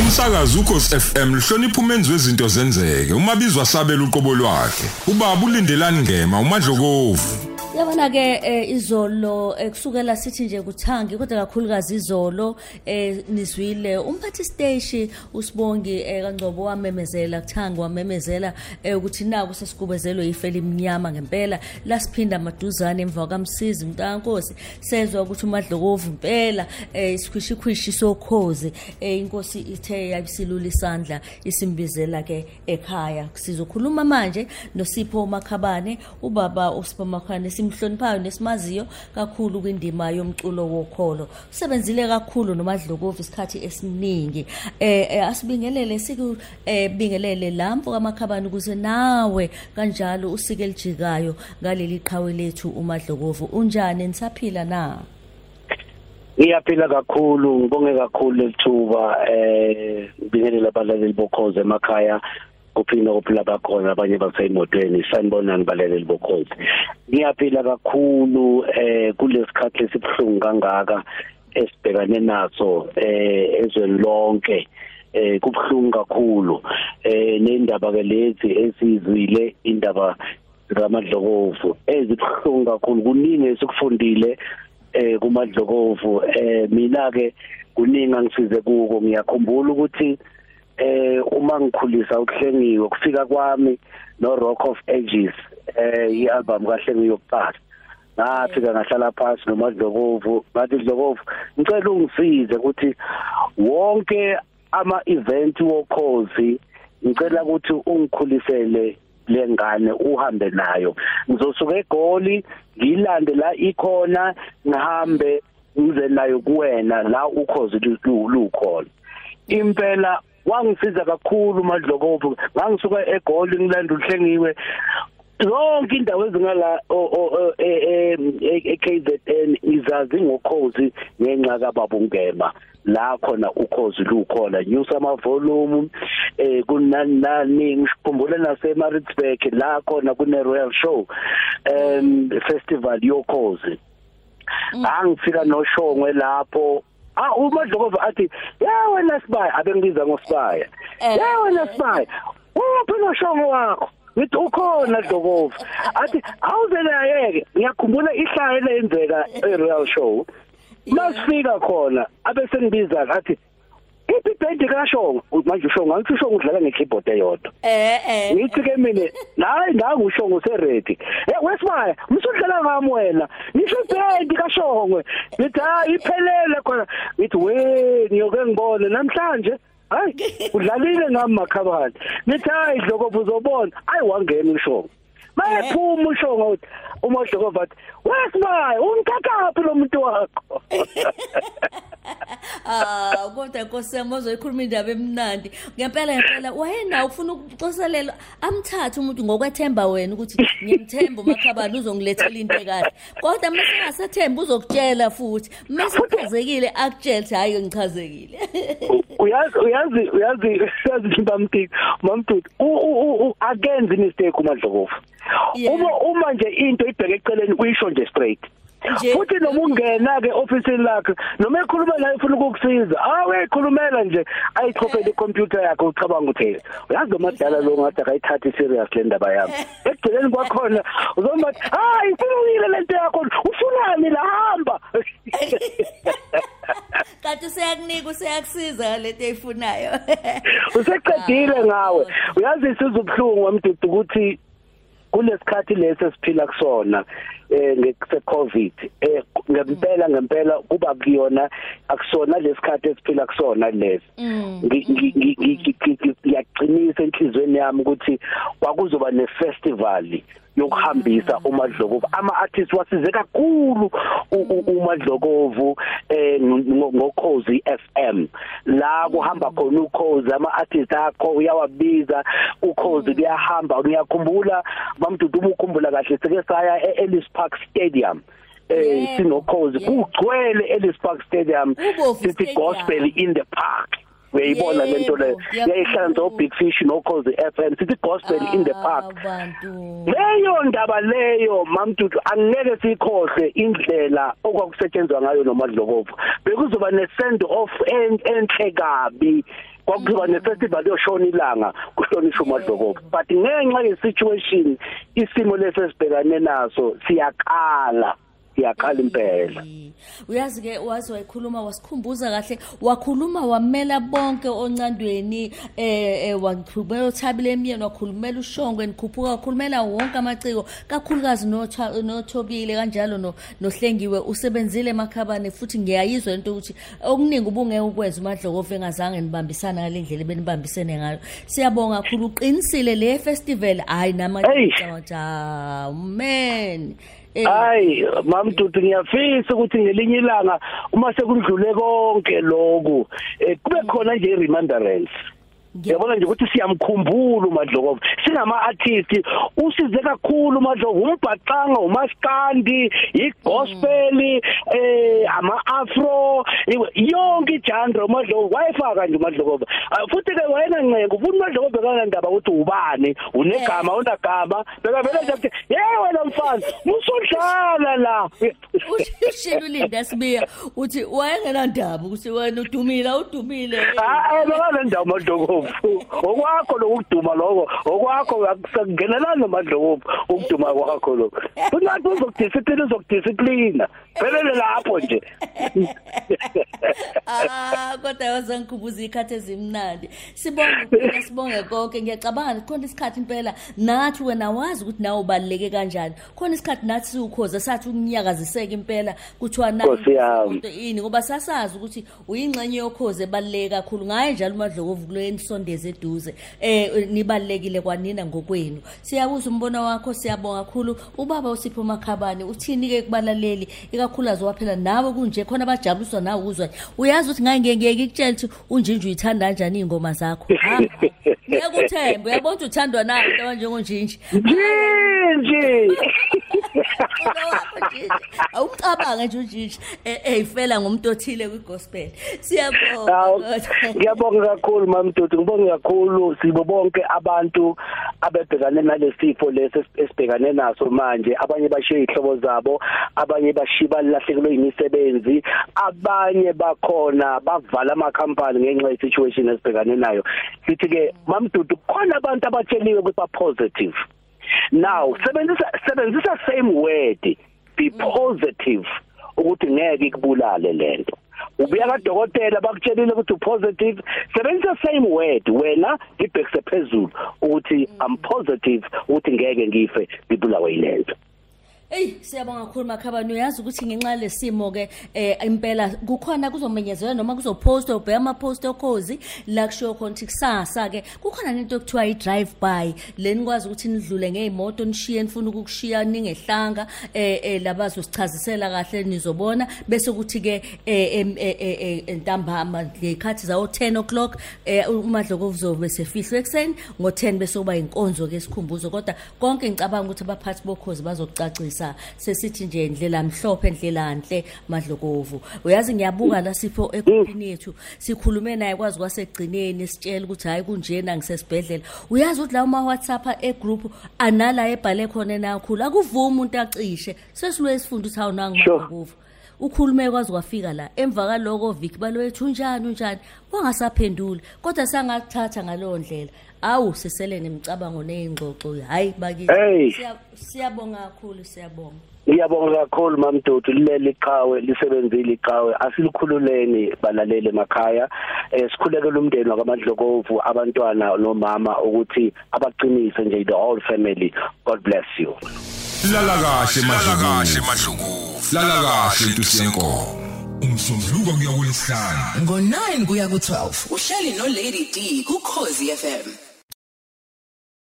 umsakazi ukhosi FM lihlonipha umenzi wezinto zenzeke. Umabizwa sabela uqobo lwakhe. Ubaba ulindelani ngema umadlokovu Yabona ke eh, izolo eh, kusukela sithi nje kuthangi kodwa kakhulukazi izolo eh, nizwile. Umphathi stage usibongi eh, kaNgcobo wamemezela kuthangi wamemezela eh, ukuthi naku sesigubezelwe ifeli iminyama ngempela. Lasiphinda maduzane emva kamsizi mntankosi sezwa ukuthi umadlokovu impela eh, isikhwishikhwishi sokhozi. Eh, inkosi ithe yabisilula isandla isimbizela ke ekhaya. Sizokhuluma manje noSipho Makhabane ubaba uSipho Makhabane simhloniphayo nesimaziyo kakhulu kwindima yomculo wokholo. Usebenzile kakhulu nomadlokovu isikhathi esiningi. Eh, eh asibingelele sikubingelele lampo kamakhabani ukuze nawe kanjalo usike elijikayo ngaleli qhawe lethu umadlokovu. Unjani? Nisaphila na? Ngiyaphila kakhulu ngibonge kakhulu lethuba eh ngibingelela abalaleli bokhoze emakhaya. Kuphinde kuphila bakhona abanye baseyimotweni sanibonani balaleli bokhozi. Ngiyaphila kakhulu eh kulesikhathi esibhlungu kangaka esibhekane naso eh ezweni lonke. Eh kubhlungu kakhulu. Eh nendaba ke lezi esizwile indaba zikamadlokovu ezibhlungu kakhulu. Kuningi esikufundile eh kumadlokovu. Eh mina ke kuningi angisize kuko. Ngiyakhumbula ukuthi eh uma ngikhulisa ukuhlengiwe kufika kwami no Rock of Ages eh ialbum kahlengiwe yokuqala. Ngafika ngahlala phansi nomadlokovu ngathi dlokovu ngicela ungisize ukuthi wonke ama event wokhozi ngicela ukuthi ungikhulisele lengane uhambe nayo. Ngizosuka egoli ngilande la ikhona ngihambe ngize nayo kuwena la ukhozi lukhona. Impela wangisiza kakhulu madlokovu ngangisuka egoli ngilanda uhlengiwe. Zonke indawo ezingala eKZN izazi ngokhozi ngenxa kababungema. La khona ukhozi lukhona. Nyusa ama volume eh kunani nani ngikhumbula nase Maritzburg la khona kune Royal Show um festival yokhozi. Mm. angifika noshongwe lapho ah umadlokovu athi ya wena sibaya abengibiza ngosibaya. Eh. ya wena sibaya uphi noshongo wakho? Ngithi ukhona dlokovu athi awuzele ayeke ngiyakhumbula ihlaya lenzeka e-real show. Masifika khona abese ngibiza athi iphi band kaShongo manje uShongo angithi uShongo udlala ngekeyboard eyodwa. Eh eh. Ngithi ke mina hayi nangu uShongo seready eh wesibaya msudlala ngami wena? Ngisho band kaShongwe ngithi hayi iphelele khona. Ngithi we ngiyoke ngibone. Namhlanje hayi udlalile ngami makhabani ngithi hayi dloko uzobona. Ayi wangena uShongo. Mayephuma uShongo uthi uma udloko bathi wesibaya ungikakaphi lo muntu wakho? ah kodwa nkosi yami ozoyikhuluma indaba emnandi. Ngempela ngempela wayena ufuna ukucoselela amthathe umuntu ngokwethemba wena ukuthi ngiyamthemba umakhabani uzongilethela into ekahle kodwa mase ngasathemba uzokutshela futhi. Mase uchazekile akutshela ukuthi hayi ngichazekile. Uyazi uyazi uyazi uyazi bamtiki mamtiki akenzi mistake umadlokofu Yeah. uma uma nje into ibheke eceleni uyisho nje straight. Nje. Futhi noma ungena ke officeini lakhe noma ekhuluma la ifuna ukukusiza awe ikhulumela nje. Ayichophele icomputer yakhe ucabanga ukuthi uyazi umadala lo ngathi akayithathi serious le ndaba yami. Ekugcineni kwakhona uzombathi hayi ifunile lento yakho? Ufunani la? Hamba. Kanti useyakunika useyakusiza lento eyifunayo useqedile ngawe. Uyazi isizwe ubhlungu wamdudu ukuthi kulesikhathi lesi esiphila kusona eh ngese covid eh ngempela ngempela kuba kuyona akusona lesikhathi esiphila kusona lesi ngiyaqinisa enhlizweni yami ukuthi kwakuzoba nefestival yokuhambisa umadlokovu. Ama artists wasize kakhulu umadlokovu eh ngokhozi FM la kuhamba khona ukhozi ama artists akho uyawabiza. Ukhozi kuyahamba uyakhumbula bamdudu ukukhumbula kahle sike saya eEllis Park Stadium. Eh sinokhozi kugcwele eEllis Park Stadium. Sithi gospel in the park. Uyayibona Yebo, lento le? Ngiyakhuluma. yayihlanza o Big Fish no Cause FM sithi gospel in the park. Ah, bantu. Leyo ndaba leyo mamdudu angeke sikhohle indlela okwakusetshenzwa ngayo nomadlokovu bekuzoba ne send off en- enhle kabi. Kwakuzoba ne festival yoshona ilanga kuhlonishwa umadlokovu but ngenxa ye situation isimo lesesibhekane naso siyakala. Siyakhala impela. Uyazi ke wazi wayikhuluma wasikhumbuza kahle wakhuluma wamela bonke oncandweni eh eh, wakhulumela uthabile emyeni wakhulumela ushongwe nikhuphuka wakhulumela wonke amaciko kakhulukazi noTha- nothobile kanjalo no- nohlengiwe usebenzile emakhabane futhi ngiyayizwa into ukuthi okuningi ubungeke ukwenza umadlokovu engazange nibambisana ngale ndlela benibambisene ngayo. Siyabonga kakhulu uqinisile le festival hayi Hey. namaciko man Eh, hayi mamdudu ngiyafisa ukuthi ngelinye ilanga uma sekudlule konke lokhu eh, kube khona nje remembrance Yabona nje ukuthi siyamkhumbula uMadlokovu singama artist usize kakhulu uMadlokovu umbhaqanga umaskandi igospel eh ama afro yonke igenre uMadlokovu wayefaka nje uMadlokovu Ah, futhi ke wayena ncengo futhi uMadlokovu bekana ndaba ukuthi ubani? Unegama unagama. Beka vele nje athi hey wena mfana usodlala la. Ushilo ulinda sibiya uthi wayengenandaba ukuthi wena udumile udumile Ah, bekana ndaba uMadlokovu okwakho lokuduma lokho okwakho akusangenelana noMadlokovu ukuduma kwakho lokho. Kunathi uzokudiscipline uzokudiscipline phelele lapho nje. Ah kodwa wazangikhumbuza ikhathi ezimnandi. Sibonge kuphela sibonge konke. Ngiyacabanga khona isikhathi impela nathi wena wazi ukuthi nawe ubaluleke kanjani. Khona isikhathi nathi siwukhoza sathi ukunyakaziseka impela kuthiwa Nkosi yami. ini ngoba sasazi ukuthi uyingxenye yokhoze ebaluleke kakhulu. Ngaye njalo umadlokovu kulo enisondeze eduze. Eh nibalekile kwanina ngokwenu. Siyabuza umbono wakho siyabonga kakhulu. Ubaba usipho makhabane uthini ke kubalaleli? Ikakhulukazi waphela nawe kunje khona abajabuliswa nawe uzwa uyazi ukuthi ngaye ngeke ngikutshela ukuthi unjinji uyithanda kanjani ingoma zakho? Ha ngiyakuthemba uyabona ukuthi uthandwa nawe into abanjengonjinji nje awucabange nje unjinji eyifela ngomuntu othile kwigospel. Hawu, siyabonga ngiyabonga kakhulu mamdudu ngibonga kakhulu sibo bonke abantu abebhekane nalesifo lesi esibhekane naso manje. Abanye bashiye izihlobo zabo abanye bashiba lahlekelwe imisebenzi abanye bakhona bavala amakhampani ngenxa yesituation esibhekane nayo. Sithi ke mamdudu khona abantu abatsheliwe ukuthi ba positive now sebenzisa sebenzisa same word be positive ukuthi ngeke ikubulale lento ubuya kadokotela bakutshelile ukuthi upositive. Sebenzisa same word wena ibhekise phezulu ukuthi i'm positive ukuthi ngeke ngife ngibulawe yilento. Ey siyabonga kakhulu makhabani uyazi ukuthi ngenxa lesimo ke eh impela kukhona kuzomenyezelwa noma kuzoposta ubheka ama post okhozi. La kusho khona ukuthi kusasa ke kukhona into ekuthiwa i drive by lenikwazi ukuthi nidlule ngeimoto nishiye nifuna ukukushiya ningehlanga eh eh labazo sichazisela kahle nizobona. Bese kuthi ke eh em- eh, eh, eh, ntambama ngekhathi zawo 10 o'clock eh umadlokovu zobe sefihlwe ekseni ngo10 bese kuba inkonzo ke sikhumbuzo kodwa konke ngicabanga ukuthi abaphathi bokhozi bazokucacisa. Sesithi nje indlela mhlophe indlela enhle madlokovu. Uyazi ngiyabuka la sipho egruphini yethu sikhulume naye kwazi kwasegcineni sitshela ukuthi hayi kunjena ngisesibhedlela. Uyazi ukuthi la uma WhatsApp egroup anala ebhale khona enakhulu akuvumi umuntu acishe. Sesilwe isifunda ukuthi hawu nangu Sure. Ukhulume kwazi kwafika la. Emva kaloko Vic balwethu unjani unjani? Wangasaphenduli kodwa sangathatha ngalowo ndlela. Awu sisele nemicabango nezingxoxo hayi bakithi. Hey. Siya- siyabonga kakhulu siyabonga. Ngiyabonga kakhulu mamdudu lileli iqhawe lisebenzile iqhawe. Asilikhululeni balaleli emakhaya. Eh sikhulekela umndeni wakamadlokovu abantwana nomama ukuthi abaqinise nje the whole family. God bless you. Lala kahle madlokovu lala kahle ntusiyenkomo umsombuluko kuya kulesihlanu ngo-9 kuya ku-12 uhleli nolady d kukhozi fm